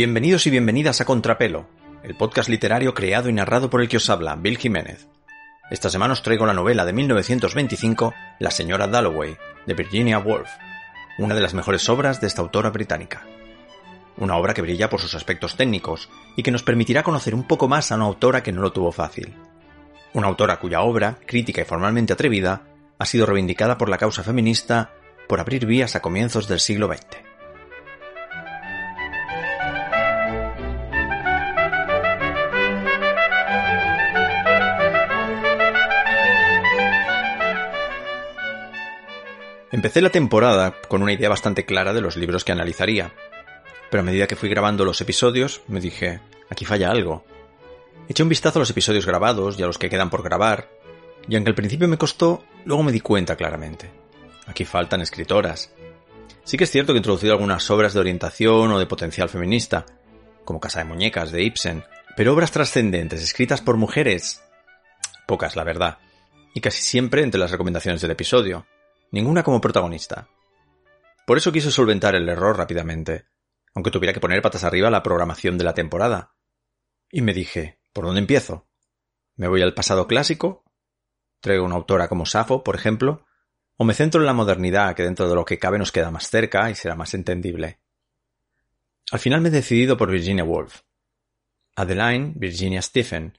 Bienvenidos y bienvenidas a Contrapelo, el podcast literario creado y narrado por el que os habla, Bill Jiménez. Esta semana os traigo la novela de 1925, La señora Dalloway, de Virginia Woolf, una de las mejores obras de esta autora británica. Una obra que brilla por sus aspectos técnicos y que nos permitirá conocer un poco más a una autora que no lo tuvo fácil. Una autora cuya obra, crítica y formalmente atrevida, ha sido reivindicada por la causa feminista por abrir vías a comienzos del siglo XX. Empecé la temporada con una idea bastante clara de los libros que analizaría, pero a medida que fui grabando los episodios me dije, aquí falla algo. Eché un vistazo a los episodios grabados y a los que quedan por grabar, y aunque al principio me costó, luego me di cuenta claramente. Aquí faltan escritoras. Sí que es cierto que he introducido algunas obras de orientación o de potencial feminista, como Casa de Muñecas de Ibsen, pero obras trascendentes escritas por mujeres, pocas la verdad, y casi siempre entre las recomendaciones del episodio ninguna como protagonista. Por eso quise solventar el error rápidamente, aunque tuviera que poner patas arriba la programación de la temporada. Y me dije, ¿por dónde empiezo? ¿Me voy al pasado clásico? ¿Traigo una autora como Safo, por ejemplo? ¿O me centro en la modernidad que dentro de lo que cabe nos queda más cerca y será más entendible? Al final me he decidido por Virginia Woolf. Adeline Virginia Stephen,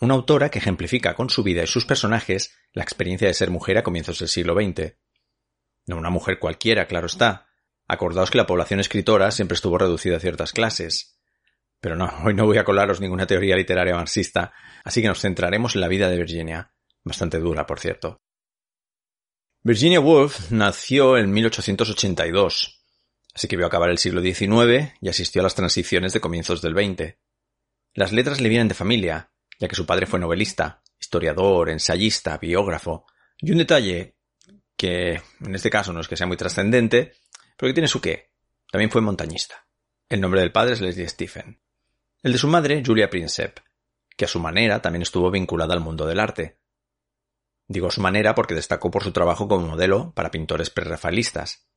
una autora que ejemplifica con su vida y sus personajes la experiencia de ser mujer a comienzos del siglo XX. No una mujer cualquiera, claro está. Acordaos que la población escritora siempre estuvo reducida a ciertas clases. Pero no, hoy no voy a colaros ninguna teoría literaria marxista, así que nos centraremos en la vida de Virginia, bastante dura, por cierto. Virginia Woolf nació en 1882, así que vio acabar el siglo XIX y asistió a las transiciones de comienzos del XX. Las letras le vienen de familia, ya que su padre fue novelista, historiador, ensayista, biógrafo, y un detalle que en este caso no es que sea muy trascendente, pero que tiene su qué. También fue montañista. El nombre del padre es Leslie Stephen. El de su madre, Julia Princep, que a su manera también estuvo vinculada al mundo del arte. Digo su manera porque destacó por su trabajo como modelo para pintores prerrafaelistas.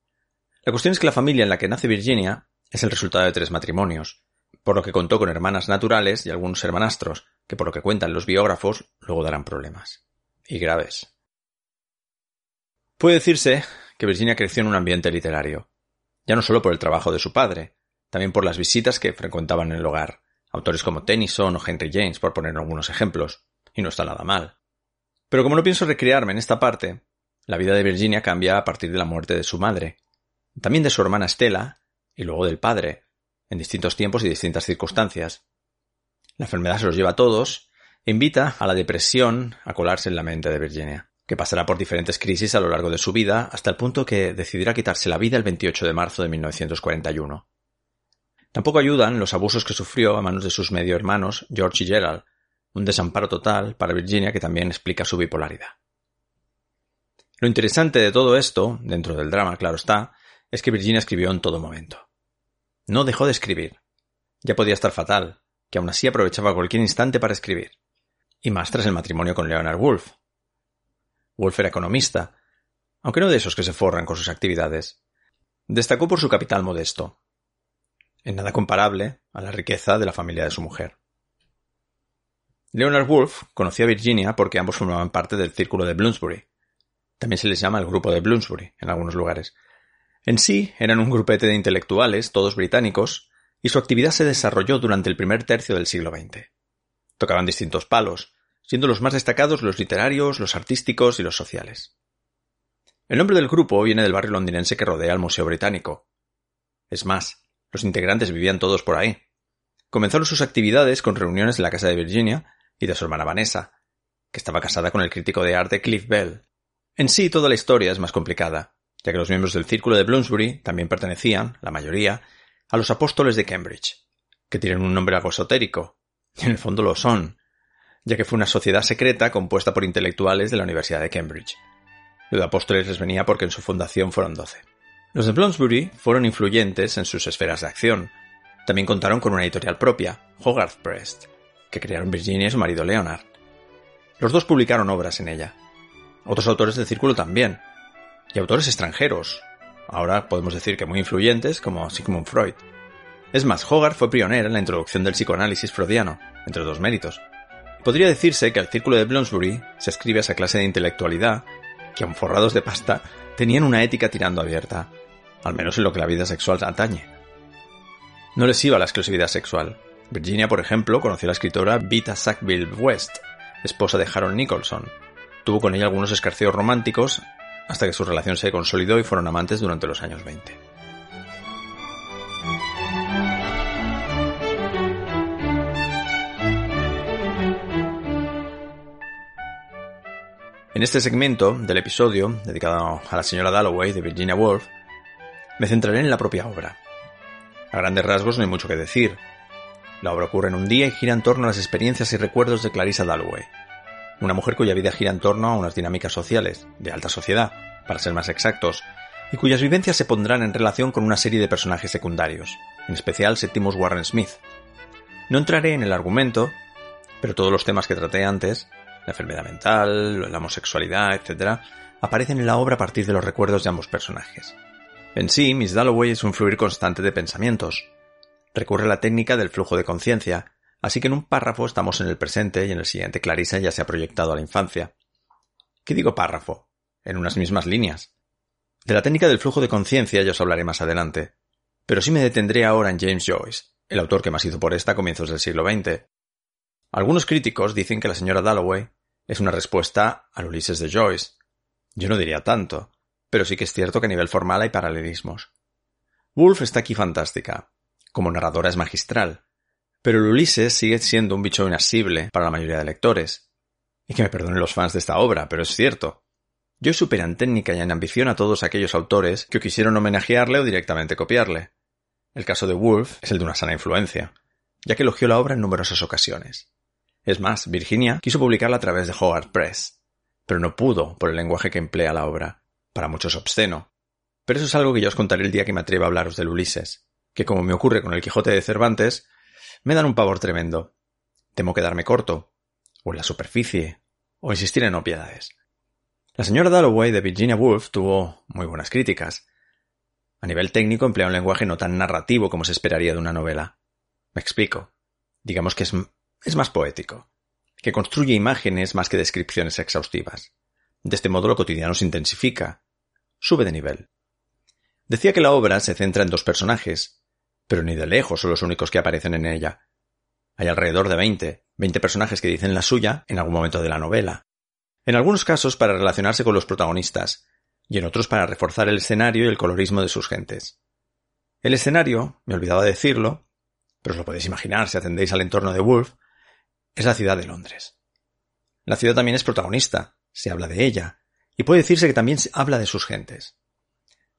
La cuestión es que la familia en la que nace Virginia es el resultado de tres matrimonios, por lo que contó con hermanas naturales y algunos hermanastros, que por lo que cuentan los biógrafos luego darán problemas. Y graves. Puede decirse que Virginia creció en un ambiente literario, ya no solo por el trabajo de su padre, también por las visitas que frecuentaban en el hogar, autores como Tennyson o Henry James, por poner algunos ejemplos, y no está nada mal. Pero como no pienso recrearme en esta parte, la vida de Virginia cambia a partir de la muerte de su madre, también de su hermana Estela, y luego del padre, en distintos tiempos y distintas circunstancias. La enfermedad se los lleva a todos e invita a la depresión a colarse en la mente de Virginia, que pasará por diferentes crisis a lo largo de su vida hasta el punto que decidirá quitarse la vida el 28 de marzo de 1941. Tampoco ayudan los abusos que sufrió a manos de sus medio hermanos George y Gerald, un desamparo total para Virginia que también explica su bipolaridad. Lo interesante de todo esto, dentro del drama, claro está, es que Virginia escribió en todo momento. No dejó de escribir. Ya podía estar fatal, que aún así aprovechaba cualquier instante para escribir. Y más tras el matrimonio con Leonard Woolf. Woolf era economista, aunque no de esos que se forran con sus actividades. Destacó por su capital modesto, en nada comparable a la riqueza de la familia de su mujer. Leonard Woolf conocía a Virginia porque ambos formaban parte del círculo de Bloomsbury. También se les llama el grupo de Bloomsbury en algunos lugares, en sí, eran un grupete de intelectuales, todos británicos, y su actividad se desarrolló durante el primer tercio del siglo XX. Tocaban distintos palos, siendo los más destacados los literarios, los artísticos y los sociales. El nombre del grupo viene del barrio londinense que rodea al Museo Británico. Es más, los integrantes vivían todos por ahí. Comenzaron sus actividades con reuniones en la casa de Virginia y de su hermana Vanessa, que estaba casada con el crítico de arte Cliff Bell. En sí toda la historia es más complicada, ya que los miembros del círculo de Bloomsbury también pertenecían, la mayoría, a los apóstoles de Cambridge, que tienen un nombre algo esotérico, y en el fondo lo son, ya que fue una sociedad secreta compuesta por intelectuales de la Universidad de Cambridge. Lo de apóstoles les venía porque en su fundación fueron doce. Los de Bloomsbury fueron influyentes en sus esferas de acción. También contaron con una editorial propia, Hogarth Press, que crearon Virginia y su marido Leonard. Los dos publicaron obras en ella. Otros autores del círculo también, y autores extranjeros, ahora podemos decir que muy influyentes como Sigmund Freud. Es más, Hogarth fue pionero en la introducción del psicoanálisis freudiano, entre dos méritos. Podría decirse que el círculo de Bloomsbury se escribe esa clase de intelectualidad que, aun forrados de pasta, tenían una ética tirando abierta, al menos en lo que la vida sexual atañe. No les iba la exclusividad sexual. Virginia, por ejemplo, conoció a la escritora Vita Sackville West, esposa de Harold Nicholson. Tuvo con ella algunos escarceos románticos hasta que su relación se consolidó y fueron amantes durante los años 20. En este segmento del episodio, dedicado a la señora Dalloway de Virginia Woolf, me centraré en la propia obra. A grandes rasgos no hay mucho que decir. La obra ocurre en un día y gira en torno a las experiencias y recuerdos de Clarissa Dalloway, una mujer cuya vida gira en torno a unas dinámicas sociales, de alta sociedad, para ser más exactos, y cuyas vivencias se pondrán en relación con una serie de personajes secundarios, en especial Septimus Warren Smith. No entraré en el argumento, pero todos los temas que traté antes la enfermedad mental, la homosexualidad, etc., aparecen en la obra a partir de los recuerdos de ambos personajes. En sí, Miss Dalloway es un fluir constante de pensamientos. Recurre a la técnica del flujo de conciencia, así que en un párrafo estamos en el presente y en el siguiente Clarissa ya se ha proyectado a la infancia. ¿Qué digo párrafo? En unas mismas líneas. De la técnica del flujo de conciencia ya os hablaré más adelante, pero sí me detendré ahora en James Joyce, el autor que más hizo por esta a comienzos del siglo XX, algunos críticos dicen que la señora Dalloway es una respuesta al Ulises de Joyce. Yo no diría tanto, pero sí que es cierto que a nivel formal hay paralelismos. Woolf está aquí fantástica. Como narradora es magistral. Pero el Ulises sigue siendo un bicho inasible para la mayoría de lectores. Y que me perdonen los fans de esta obra, pero es cierto. Yo superan técnica y en ambición a todos aquellos autores que quisieron homenajearle o directamente copiarle. El caso de Woolf es el de una sana influencia, ya que elogió la obra en numerosas ocasiones. Es más, Virginia quiso publicarla a través de Hogarth Press, pero no pudo por el lenguaje que emplea la obra, para muchos obsceno. Pero eso es algo que yo os contaré el día que me atreva a hablaros del Ulises, que como me ocurre con el Quijote de Cervantes, me dan un pavor tremendo. Temo quedarme corto, o en la superficie, o insistir en obviedades. La señora Dalloway de Virginia Woolf tuvo muy buenas críticas. A nivel técnico emplea un lenguaje no tan narrativo como se esperaría de una novela. Me explico. Digamos que es es más poético, que construye imágenes más que descripciones exhaustivas. De este modo lo cotidiano se intensifica, sube de nivel. Decía que la obra se centra en dos personajes, pero ni de lejos son los únicos que aparecen en ella. Hay alrededor de veinte, veinte personajes que dicen la suya en algún momento de la novela. En algunos casos para relacionarse con los protagonistas, y en otros para reforzar el escenario y el colorismo de sus gentes. El escenario, me olvidaba decirlo, pero os lo podéis imaginar si atendéis al entorno de Wolf, es la ciudad de Londres. La ciudad también es protagonista, se habla de ella, y puede decirse que también se habla de sus gentes.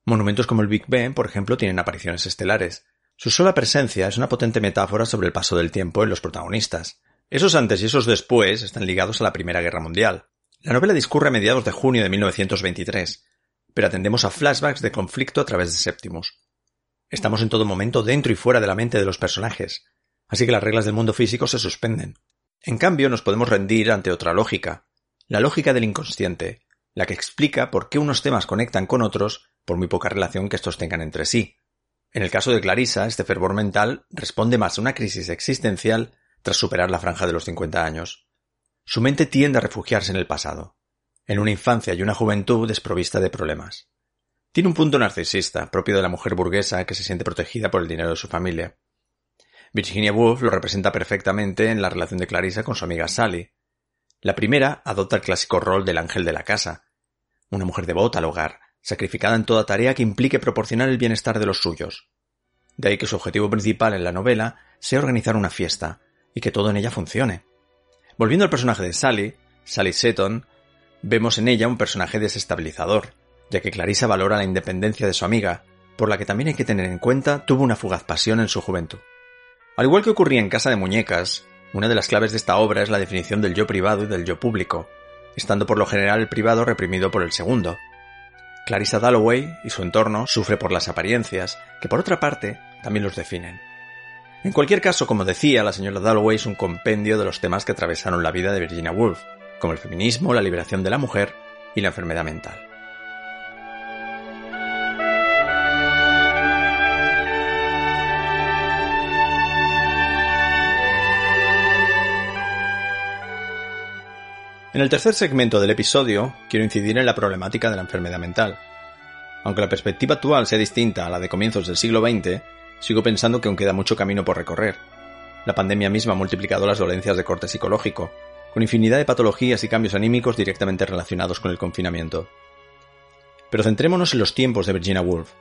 Monumentos como el Big Ben, por ejemplo, tienen apariciones estelares. Su sola presencia es una potente metáfora sobre el paso del tiempo en los protagonistas. Esos antes y esos después están ligados a la Primera Guerra Mundial. La novela discurre a mediados de junio de 1923, pero atendemos a flashbacks de conflicto a través de Septimus. Estamos en todo momento dentro y fuera de la mente de los personajes, así que las reglas del mundo físico se suspenden. En cambio, nos podemos rendir ante otra lógica, la lógica del inconsciente, la que explica por qué unos temas conectan con otros por muy poca relación que estos tengan entre sí. En el caso de Clarissa, este fervor mental responde más a una crisis existencial tras superar la franja de los 50 años. Su mente tiende a refugiarse en el pasado, en una infancia y una juventud desprovista de problemas. Tiene un punto narcisista, propio de la mujer burguesa que se siente protegida por el dinero de su familia. Virginia Woolf lo representa perfectamente en la relación de Clarissa con su amiga Sally. La primera adopta el clásico rol del ángel de la casa, una mujer devota al hogar, sacrificada en toda tarea que implique proporcionar el bienestar de los suyos. De ahí que su objetivo principal en la novela sea organizar una fiesta, y que todo en ella funcione. Volviendo al personaje de Sally, Sally Seton, vemos en ella un personaje desestabilizador, ya que Clarissa valora la independencia de su amiga, por la que también hay que tener en cuenta tuvo una fugaz pasión en su juventud. Al igual que ocurría en Casa de Muñecas, una de las claves de esta obra es la definición del yo privado y del yo público, estando por lo general el privado reprimido por el segundo. Clarissa Dalloway y su entorno sufre por las apariencias, que por otra parte también los definen. En cualquier caso, como decía, la señora Dalloway es un compendio de los temas que atravesaron la vida de Virginia Woolf, como el feminismo, la liberación de la mujer y la enfermedad mental. En el tercer segmento del episodio quiero incidir en la problemática de la enfermedad mental. Aunque la perspectiva actual sea distinta a la de comienzos del siglo XX, sigo pensando que aún queda mucho camino por recorrer. La pandemia misma ha multiplicado las dolencias de corte psicológico, con infinidad de patologías y cambios anímicos directamente relacionados con el confinamiento. Pero centrémonos en los tiempos de Virginia Woolf,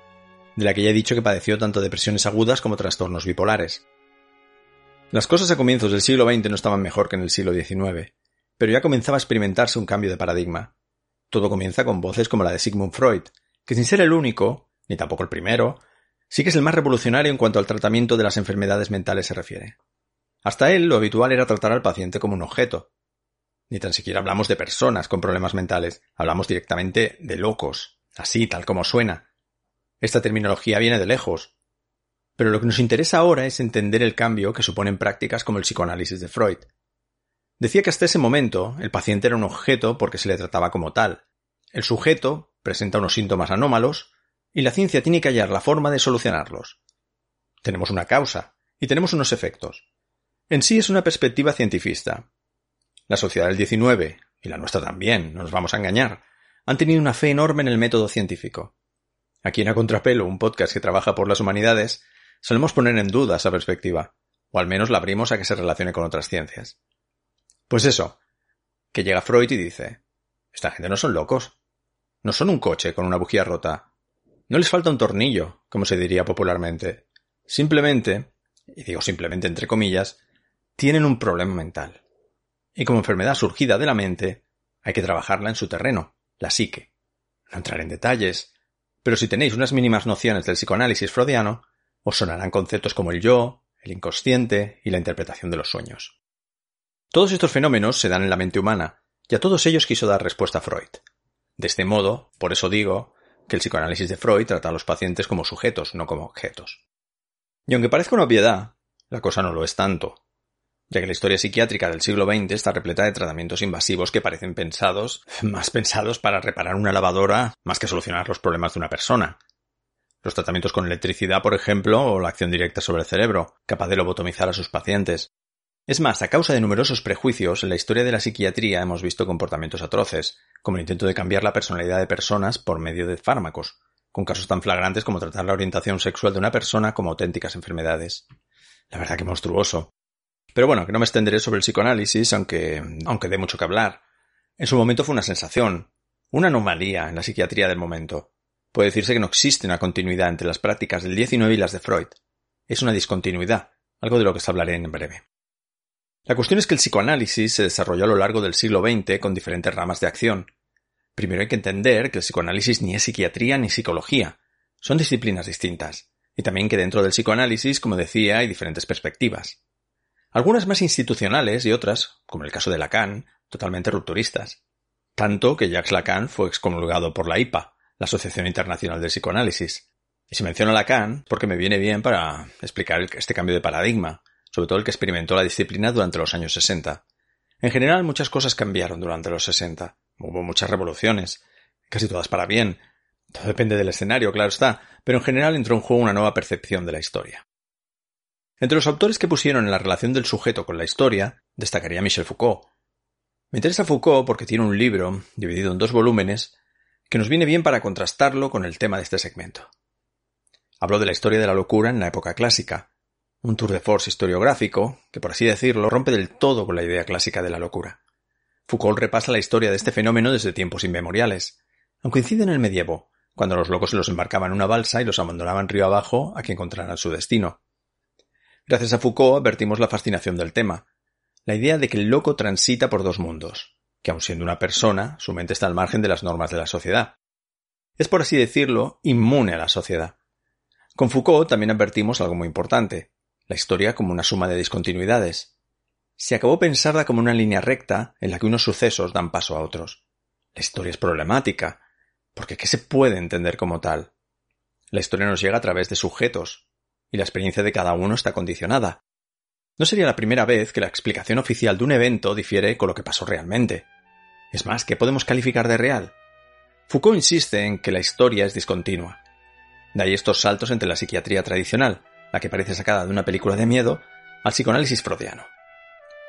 de la que ya he dicho que padeció tanto depresiones agudas como trastornos bipolares. Las cosas a comienzos del siglo XX no estaban mejor que en el siglo XIX, pero ya comenzaba a experimentarse un cambio de paradigma. Todo comienza con voces como la de Sigmund Freud, que sin ser el único, ni tampoco el primero, sí que es el más revolucionario en cuanto al tratamiento de las enfermedades mentales se refiere. Hasta él lo habitual era tratar al paciente como un objeto. Ni tan siquiera hablamos de personas con problemas mentales, hablamos directamente de locos, así tal como suena. Esta terminología viene de lejos. Pero lo que nos interesa ahora es entender el cambio que suponen prácticas como el psicoanálisis de Freud. Decía que hasta ese momento el paciente era un objeto porque se le trataba como tal. El sujeto presenta unos síntomas anómalos y la ciencia tiene que hallar la forma de solucionarlos. Tenemos una causa y tenemos unos efectos. En sí es una perspectiva cientifista. La sociedad del XIX, y la nuestra también, no nos vamos a engañar, han tenido una fe enorme en el método científico. Aquí en A Contrapelo, un podcast que trabaja por las humanidades, solemos poner en duda esa perspectiva, o al menos la abrimos a que se relacione con otras ciencias. Pues eso, que llega Freud y dice, esta gente no son locos, no son un coche con una bujía rota, no les falta un tornillo, como se diría popularmente, simplemente, y digo simplemente entre comillas, tienen un problema mental. Y como enfermedad surgida de la mente, hay que trabajarla en su terreno, la psique. No entraré en detalles, pero si tenéis unas mínimas nociones del psicoanálisis freudiano, os sonarán conceptos como el yo, el inconsciente y la interpretación de los sueños. Todos estos fenómenos se dan en la mente humana, y a todos ellos quiso dar respuesta Freud. De este modo, por eso digo, que el psicoanálisis de Freud trata a los pacientes como sujetos, no como objetos. Y aunque parezca una obviedad, la cosa no lo es tanto, ya que la historia psiquiátrica del siglo XX está repleta de tratamientos invasivos que parecen pensados, más pensados para reparar una lavadora más que solucionar los problemas de una persona. Los tratamientos con electricidad, por ejemplo, o la acción directa sobre el cerebro, capaz de lobotomizar a sus pacientes, es más, a causa de numerosos prejuicios, en la historia de la psiquiatría hemos visto comportamientos atroces, como el intento de cambiar la personalidad de personas por medio de fármacos, con casos tan flagrantes como tratar la orientación sexual de una persona como auténticas enfermedades. La verdad que monstruoso. Pero bueno, que no me extenderé sobre el psicoanálisis, aunque, aunque dé mucho que hablar. En su momento fue una sensación, una anomalía en la psiquiatría del momento. Puede decirse que no existe una continuidad entre las prácticas del XIX y las de Freud. Es una discontinuidad, algo de lo que os hablaré en breve. La cuestión es que el psicoanálisis se desarrolló a lo largo del siglo XX con diferentes ramas de acción. Primero hay que entender que el psicoanálisis ni es psiquiatría ni psicología, son disciplinas distintas, y también que dentro del psicoanálisis, como decía, hay diferentes perspectivas. Algunas más institucionales y otras, como el caso de Lacan, totalmente rupturistas. Tanto que Jacques Lacan fue excomulgado por la IPA, la Asociación Internacional del Psicoanálisis. Y se menciona Lacan porque me viene bien para explicar este cambio de paradigma, sobre todo el que experimentó la disciplina durante los años 60. En general muchas cosas cambiaron durante los 60. Hubo muchas revoluciones, casi todas para bien. Todo depende del escenario, claro está, pero en general entró en juego una nueva percepción de la historia. Entre los autores que pusieron en la relación del sujeto con la historia, destacaría Michel Foucault. Me interesa Foucault porque tiene un libro, dividido en dos volúmenes, que nos viene bien para contrastarlo con el tema de este segmento. Hablo de la historia de la locura en la época clásica, un tour de force historiográfico que, por así decirlo, rompe del todo con la idea clásica de la locura. Foucault repasa la historia de este fenómeno desde tiempos inmemoriales, aunque incide en el medievo, cuando los locos se los embarcaban en una balsa y los abandonaban río abajo a que encontraran su destino. Gracias a Foucault advertimos la fascinación del tema, la idea de que el loco transita por dos mundos, que aun siendo una persona, su mente está al margen de las normas de la sociedad. Es, por así decirlo, inmune a la sociedad. Con Foucault también advertimos algo muy importante, la historia como una suma de discontinuidades. Se acabó pensarla como una línea recta en la que unos sucesos dan paso a otros. La historia es problemática, porque ¿qué se puede entender como tal? La historia nos llega a través de sujetos, y la experiencia de cada uno está condicionada. No sería la primera vez que la explicación oficial de un evento difiere con lo que pasó realmente. Es más, ¿qué podemos calificar de real? Foucault insiste en que la historia es discontinua. De ahí estos saltos entre la psiquiatría tradicional, la que parece sacada de una película de miedo, al psicoanálisis freudiano.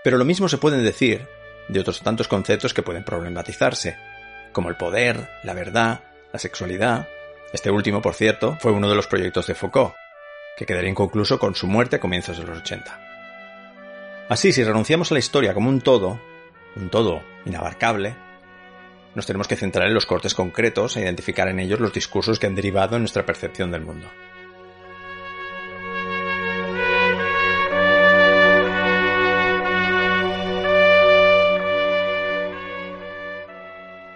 Pero lo mismo se puede decir de otros tantos conceptos que pueden problematizarse, como el poder, la verdad, la sexualidad. Este último, por cierto, fue uno de los proyectos de Foucault, que quedaría inconcluso con su muerte a comienzos de los 80. Así, si renunciamos a la historia como un todo, un todo inabarcable, nos tenemos que centrar en los cortes concretos e identificar en ellos los discursos que han derivado en nuestra percepción del mundo.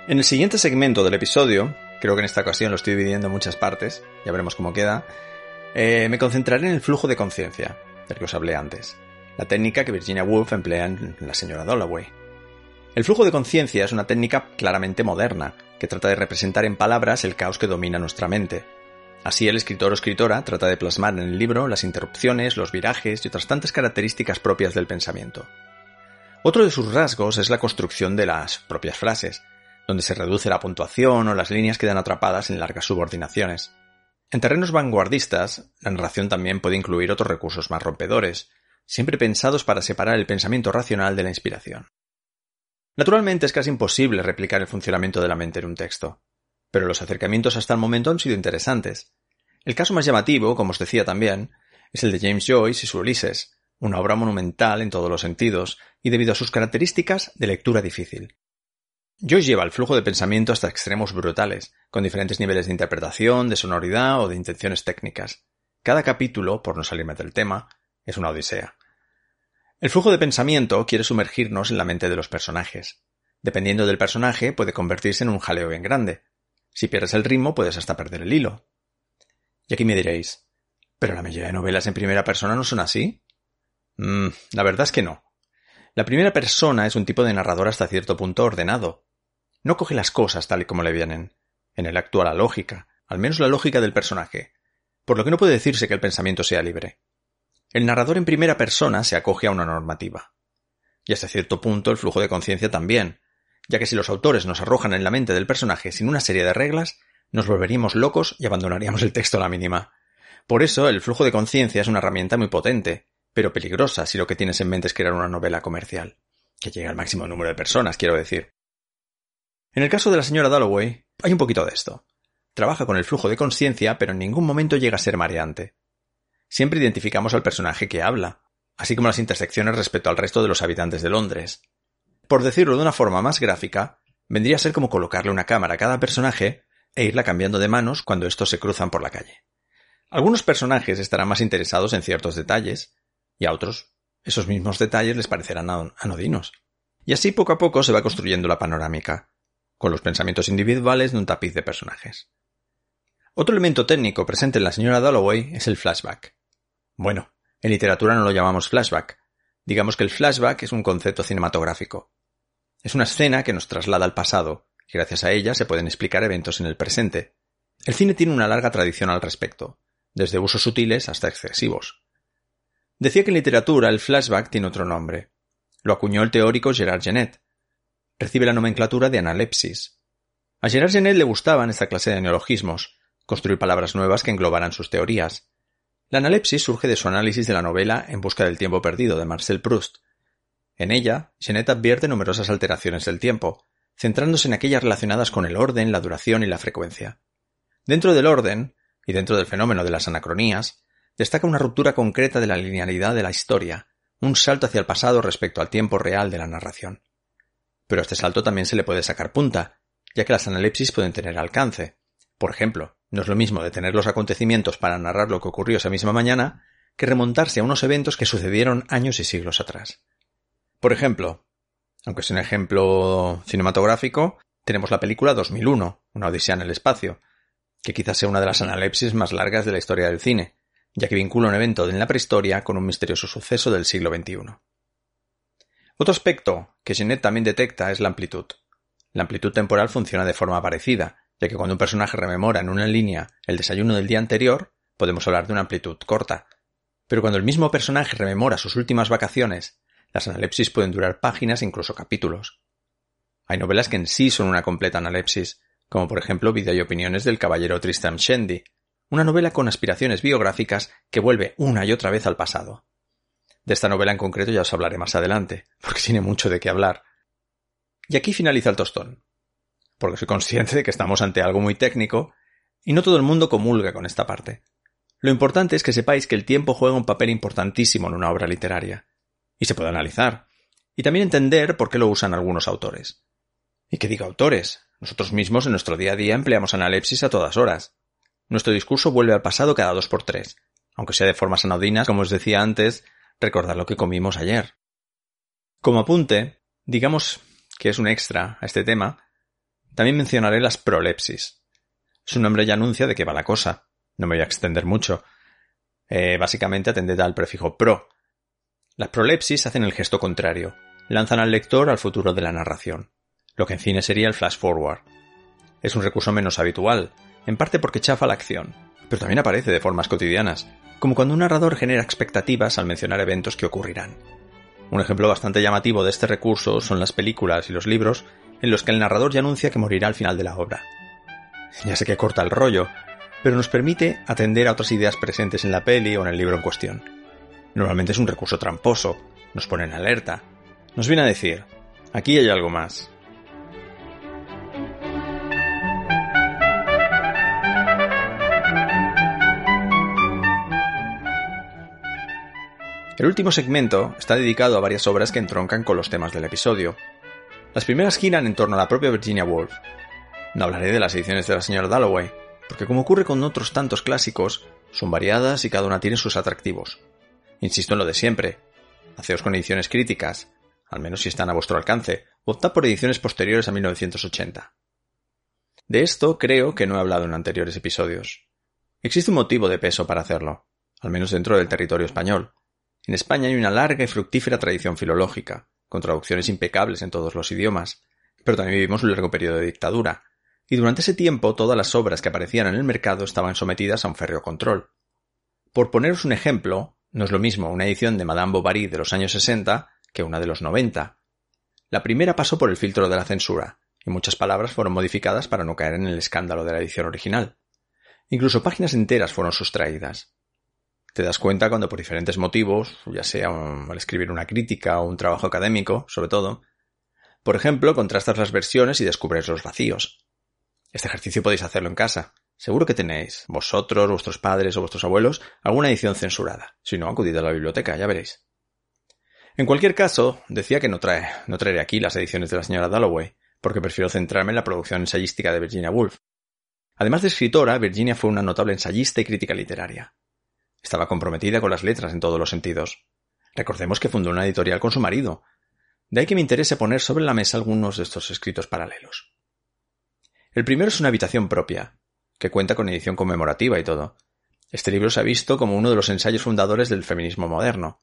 En el siguiente segmento del episodio, creo que en esta ocasión lo estoy dividiendo en muchas partes, ya veremos cómo queda, eh, me concentraré en el flujo de conciencia, del que os hablé antes, la técnica que Virginia Woolf emplea en La señora Dalloway. El flujo de conciencia es una técnica claramente moderna, que trata de representar en palabras el caos que domina nuestra mente. Así el escritor o escritora trata de plasmar en el libro las interrupciones, los virajes y otras tantas características propias del pensamiento. Otro de sus rasgos es la construcción de las propias frases, donde se reduce la puntuación o las líneas quedan atrapadas en largas subordinaciones. En terrenos vanguardistas, la narración también puede incluir otros recursos más rompedores, siempre pensados para separar el pensamiento racional de la inspiración. Naturalmente es casi imposible replicar el funcionamiento de la mente en un texto, pero los acercamientos hasta el momento han sido interesantes. El caso más llamativo, como os decía también, es el de James Joyce y su Ulises, una obra monumental en todos los sentidos y debido a sus características de lectura difícil. Joyce lleva el flujo de pensamiento hasta extremos brutales, con diferentes niveles de interpretación, de sonoridad o de intenciones técnicas. Cada capítulo, por no salirme del tema, es una odisea. El flujo de pensamiento quiere sumergirnos en la mente de los personajes. Dependiendo del personaje, puede convertirse en un jaleo bien grande. Si pierdes el ritmo, puedes hasta perder el hilo. Y aquí me diréis, ¿pero la mayoría de novelas en primera persona no son así? Mm, la verdad es que no. La primera persona es un tipo de narrador hasta cierto punto ordenado, no coge las cosas tal y como le vienen. En él actúa la lógica, al menos la lógica del personaje, por lo que no puede decirse que el pensamiento sea libre. El narrador en primera persona se acoge a una normativa. Y hasta cierto punto el flujo de conciencia también, ya que si los autores nos arrojan en la mente del personaje sin una serie de reglas, nos volveríamos locos y abandonaríamos el texto a la mínima. Por eso el flujo de conciencia es una herramienta muy potente, pero peligrosa si lo que tienes en mente es crear una novela comercial, que llegue al máximo número de personas, quiero decir. En el caso de la señora Dalloway, hay un poquito de esto. Trabaja con el flujo de conciencia, pero en ningún momento llega a ser mareante. Siempre identificamos al personaje que habla, así como las intersecciones respecto al resto de los habitantes de Londres. Por decirlo de una forma más gráfica, vendría a ser como colocarle una cámara a cada personaje e irla cambiando de manos cuando estos se cruzan por la calle. Algunos personajes estarán más interesados en ciertos detalles, y a otros esos mismos detalles les parecerán anodinos. Y así poco a poco se va construyendo la panorámica, con los pensamientos individuales de un tapiz de personajes. Otro elemento técnico presente en la señora Dalloway es el flashback. Bueno, en literatura no lo llamamos flashback. Digamos que el flashback es un concepto cinematográfico. Es una escena que nos traslada al pasado, y gracias a ella se pueden explicar eventos en el presente. El cine tiene una larga tradición al respecto, desde usos sutiles hasta excesivos. Decía que en literatura el flashback tiene otro nombre. Lo acuñó el teórico Gerard Genet, recibe la nomenclatura de analepsis. A Gerard Genet le gustaban esta clase de neologismos, construir palabras nuevas que englobaran sus teorías. La analepsis surge de su análisis de la novela En busca del tiempo perdido de Marcel Proust. En ella, Genet advierte numerosas alteraciones del tiempo, centrándose en aquellas relacionadas con el orden, la duración y la frecuencia. Dentro del orden, y dentro del fenómeno de las anacronías, destaca una ruptura concreta de la linealidad de la historia, un salto hacia el pasado respecto al tiempo real de la narración. Pero a este salto también se le puede sacar punta, ya que las analepsis pueden tener alcance. Por ejemplo, no es lo mismo detener los acontecimientos para narrar lo que ocurrió esa misma mañana que remontarse a unos eventos que sucedieron años y siglos atrás. Por ejemplo, aunque es un ejemplo cinematográfico, tenemos la película 2001, una odisea en el espacio, que quizás sea una de las analepsis más largas de la historia del cine, ya que vincula un evento en la prehistoria con un misterioso suceso del siglo XXI. Otro aspecto que Genet también detecta es la amplitud. La amplitud temporal funciona de forma parecida, ya que cuando un personaje rememora en una línea el desayuno del día anterior, podemos hablar de una amplitud corta. Pero cuando el mismo personaje rememora sus últimas vacaciones, las analepsis pueden durar páginas e incluso capítulos. Hay novelas que en sí son una completa analepsis, como por ejemplo Vida y opiniones del caballero Tristram Shandy, una novela con aspiraciones biográficas que vuelve una y otra vez al pasado. De esta novela en concreto ya os hablaré más adelante, porque tiene mucho de qué hablar. Y aquí finaliza el tostón. Porque soy consciente de que estamos ante algo muy técnico y no todo el mundo comulga con esta parte. Lo importante es que sepáis que el tiempo juega un papel importantísimo en una obra literaria. Y se puede analizar. Y también entender por qué lo usan algunos autores. Y que diga autores. Nosotros mismos en nuestro día a día empleamos analepsis a todas horas. Nuestro discurso vuelve al pasado cada dos por tres, aunque sea de formas anodinas, como os decía antes, recordar lo que comimos ayer. Como apunte, digamos que es un extra a este tema, también mencionaré las prolepsis. Su nombre ya anuncia de qué va la cosa. No me voy a extender mucho. Eh, básicamente atended al prefijo pro. Las prolepsis hacen el gesto contrario. Lanzan al lector al futuro de la narración. Lo que en cine sería el flash forward. Es un recurso menos habitual, en parte porque chafa la acción, pero también aparece de formas cotidianas, como cuando un narrador genera expectativas al mencionar eventos que ocurrirán. Un ejemplo bastante llamativo de este recurso son las películas y los libros en los que el narrador ya anuncia que morirá al final de la obra. Ya sé que corta el rollo, pero nos permite atender a otras ideas presentes en la peli o en el libro en cuestión. Normalmente es un recurso tramposo, nos pone en alerta, nos viene a decir, aquí hay algo más, El último segmento está dedicado a varias obras que entroncan con los temas del episodio. Las primeras giran en torno a la propia Virginia Woolf. No hablaré de las ediciones de la señora Dalloway, porque como ocurre con otros tantos clásicos, son variadas y cada una tiene sus atractivos. Insisto en lo de siempre. Haceos con ediciones críticas, al menos si están a vuestro alcance, o optad por ediciones posteriores a 1980. De esto creo que no he hablado en anteriores episodios. Existe un motivo de peso para hacerlo, al menos dentro del territorio español, en España hay una larga y fructífera tradición filológica, con traducciones impecables en todos los idiomas, pero también vivimos un largo periodo de dictadura, y durante ese tiempo todas las obras que aparecían en el mercado estaban sometidas a un férreo control. Por poneros un ejemplo, no es lo mismo una edición de Madame Bovary de los años 60 que una de los 90. La primera pasó por el filtro de la censura, y muchas palabras fueron modificadas para no caer en el escándalo de la edición original. Incluso páginas enteras fueron sustraídas. Te das cuenta cuando por diferentes motivos, ya sea al escribir una crítica o un trabajo académico, sobre todo, por ejemplo, contrastas las versiones y descubres los vacíos. Este ejercicio podéis hacerlo en casa. Seguro que tenéis, vosotros, vuestros padres o vuestros abuelos, alguna edición censurada. Si no, acudid a la biblioteca, ya veréis. En cualquier caso, decía que no, trae, no traeré aquí las ediciones de la señora Dalloway, porque prefiero centrarme en la producción ensayística de Virginia Woolf. Además de escritora, Virginia fue una notable ensayista y crítica literaria. Estaba comprometida con las letras en todos los sentidos. Recordemos que fundó una editorial con su marido. De ahí que me interese poner sobre la mesa algunos de estos escritos paralelos. El primero es una habitación propia, que cuenta con edición conmemorativa y todo. Este libro se ha visto como uno de los ensayos fundadores del feminismo moderno.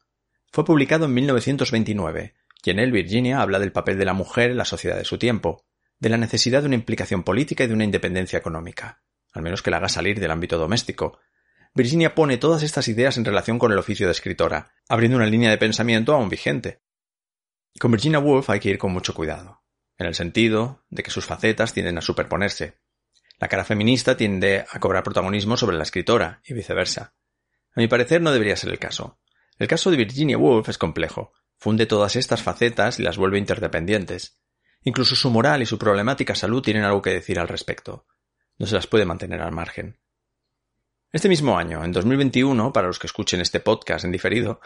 Fue publicado en 1929, y en él Virginia habla del papel de la mujer en la sociedad de su tiempo, de la necesidad de una implicación política y de una independencia económica, al menos que la haga salir del ámbito doméstico, Virginia pone todas estas ideas en relación con el oficio de escritora, abriendo una línea de pensamiento aún vigente. Con Virginia Woolf hay que ir con mucho cuidado, en el sentido de que sus facetas tienden a superponerse. La cara feminista tiende a cobrar protagonismo sobre la escritora, y viceversa. A mi parecer no debería ser el caso. El caso de Virginia Woolf es complejo, funde todas estas facetas y las vuelve interdependientes. Incluso su moral y su problemática salud tienen algo que decir al respecto. No se las puede mantener al margen. Este mismo año, en 2021, para los que escuchen este podcast en diferido,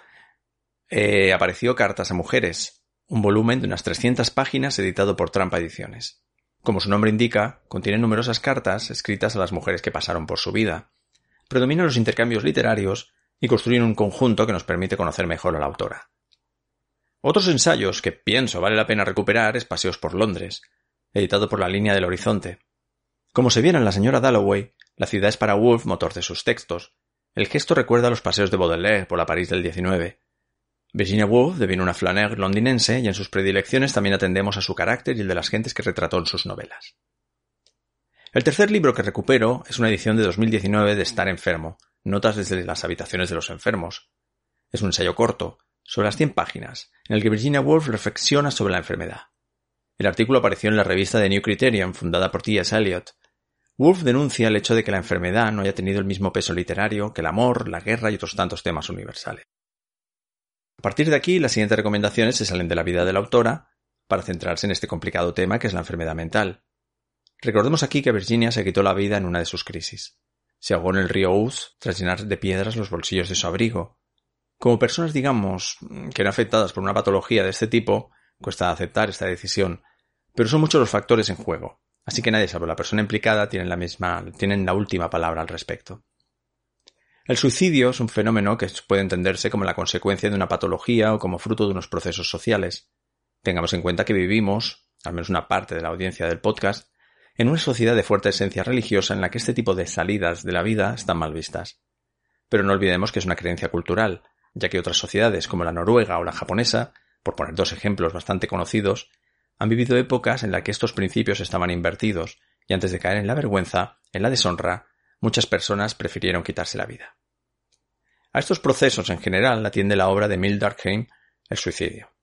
eh, apareció Cartas a Mujeres, un volumen de unas 300 páginas editado por Trampa Ediciones. Como su nombre indica, contiene numerosas cartas escritas a las mujeres que pasaron por su vida. Predominan los intercambios literarios y construyen un conjunto que nos permite conocer mejor a la autora. Otros ensayos que pienso vale la pena recuperar es Paseos por Londres, editado por la Línea del Horizonte. Como se viera en la señora Dalloway, la ciudad es para Woolf motor de sus textos. El gesto recuerda los paseos de Baudelaire por la París del XIX. Virginia Woolf devino una flaneur londinense y en sus predilecciones también atendemos a su carácter y el de las gentes que retrató en sus novelas. El tercer libro que recupero es una edición de 2019 de Estar enfermo, Notas desde las habitaciones de los enfermos. Es un ensayo corto, sobre las 100 páginas, en el que Virginia Woolf reflexiona sobre la enfermedad. El artículo apareció en la revista The New Criterion, fundada por T.S. Eliot, Wolf denuncia el hecho de que la enfermedad no haya tenido el mismo peso literario que el amor, la guerra y otros tantos temas universales. A partir de aquí, las siguientes recomendaciones se salen de la vida de la autora, para centrarse en este complicado tema que es la enfermedad mental. Recordemos aquí que Virginia se quitó la vida en una de sus crisis. Se ahogó en el río Ouse tras llenar de piedras los bolsillos de su abrigo. Como personas, digamos, que no afectadas por una patología de este tipo, cuesta aceptar esta decisión, pero son muchos los factores en juego, así que nadie, salvo la persona implicada, tienen la misma, tienen la última palabra al respecto. El suicidio es un fenómeno que puede entenderse como la consecuencia de una patología o como fruto de unos procesos sociales. Tengamos en cuenta que vivimos, al menos una parte de la audiencia del podcast, en una sociedad de fuerte esencia religiosa en la que este tipo de salidas de la vida están mal vistas. Pero no olvidemos que es una creencia cultural, ya que otras sociedades como la noruega o la japonesa, por poner dos ejemplos bastante conocidos, han vivido épocas en las que estos principios estaban invertidos, y antes de caer en la vergüenza, en la deshonra, muchas personas prefirieron quitarse la vida. A estos procesos en general atiende la obra de Emil Durkheim, El suicidio,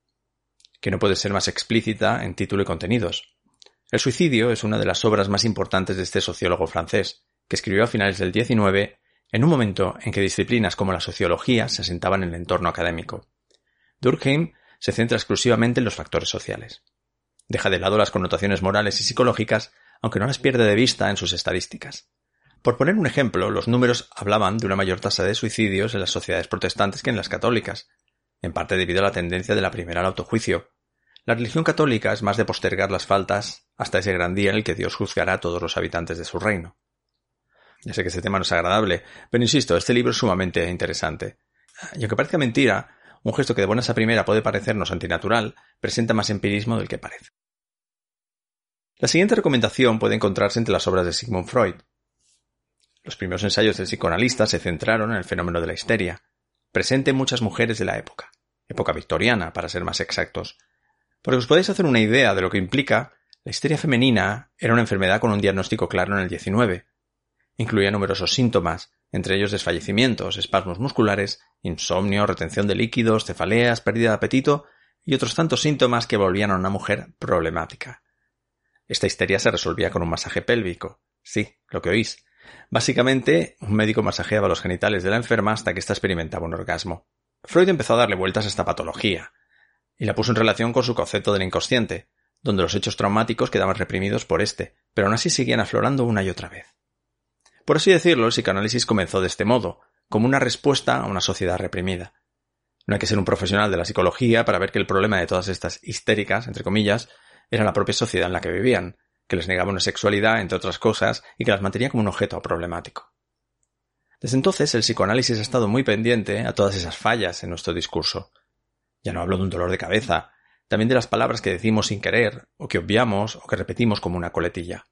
que no puede ser más explícita en título y contenidos, el suicidio es una de las obras más importantes de este sociólogo francés, que escribió a finales del XIX en un momento en que disciplinas como la sociología se asentaban en el entorno académico. Durkheim se centra exclusivamente en los factores sociales. Deja de lado las connotaciones morales y psicológicas, aunque no las pierde de vista en sus estadísticas. Por poner un ejemplo, los números hablaban de una mayor tasa de suicidios en las sociedades protestantes que en las católicas, en parte debido a la tendencia de la primera al autojuicio, la religión católica es más de postergar las faltas hasta ese gran día en el que Dios juzgará a todos los habitantes de su reino. Ya sé que este tema no es agradable, pero insisto, este libro es sumamente interesante. Y aunque parezca mentira, un gesto que de buenas a primera puede parecernos antinatural, presenta más empirismo del que parece. La siguiente recomendación puede encontrarse entre las obras de Sigmund Freud. Los primeros ensayos del psicoanalista se centraron en el fenómeno de la histeria, presente en muchas mujeres de la época, época victoriana, para ser más exactos, porque os podéis hacer una idea de lo que implica, la histeria femenina era una enfermedad con un diagnóstico claro en el 19. Incluía numerosos síntomas, entre ellos desfallecimientos, espasmos musculares, insomnio, retención de líquidos, cefaleas, pérdida de apetito y otros tantos síntomas que volvían a una mujer problemática. Esta histeria se resolvía con un masaje pélvico. Sí, lo que oís. Básicamente, un médico masajeaba los genitales de la enferma hasta que ésta experimentaba un orgasmo. Freud empezó a darle vueltas a esta patología, y la puso en relación con su concepto del inconsciente, donde los hechos traumáticos quedaban reprimidos por éste, pero aún así seguían aflorando una y otra vez. Por así decirlo, el psicoanálisis comenzó de este modo, como una respuesta a una sociedad reprimida. No hay que ser un profesional de la psicología para ver que el problema de todas estas histéricas, entre comillas, era la propia sociedad en la que vivían, que les negaba una sexualidad, entre otras cosas, y que las mantenía como un objeto problemático. Desde entonces, el psicoanálisis ha estado muy pendiente a todas esas fallas en nuestro discurso, ya no hablo de un dolor de cabeza, también de las palabras que decimos sin querer, o que obviamos, o que repetimos como una coletilla.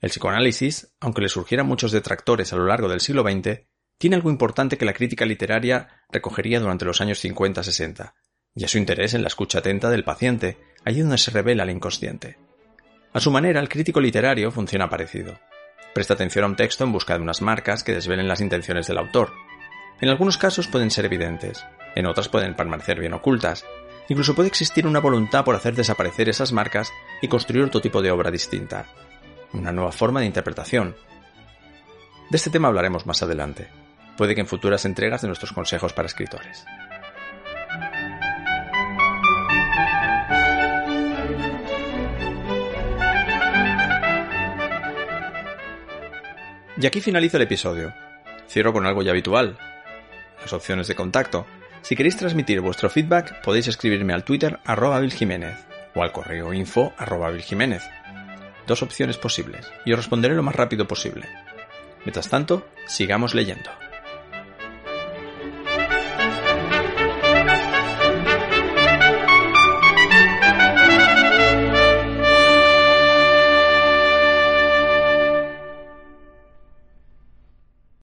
El psicoanálisis, aunque le surgieran muchos detractores a lo largo del siglo XX, tiene algo importante que la crítica literaria recogería durante los años 50-60, y es su interés en la escucha atenta del paciente, allí donde se revela el inconsciente. A su manera, el crítico literario funciona parecido. Presta atención a un texto en busca de unas marcas que desvelen las intenciones del autor. En algunos casos pueden ser evidentes, en otras pueden permanecer bien ocultas. Incluso puede existir una voluntad por hacer desaparecer esas marcas y construir otro tipo de obra distinta. Una nueva forma de interpretación. De este tema hablaremos más adelante. Puede que en futuras entregas de nuestros consejos para escritores. Y aquí finaliza el episodio. Cierro con algo ya habitual. Las opciones de contacto. Si queréis transmitir vuestro feedback, podéis escribirme al Twitter arroba o al correo info arroba Dos opciones posibles, y os responderé lo más rápido posible. Mientras tanto, sigamos leyendo.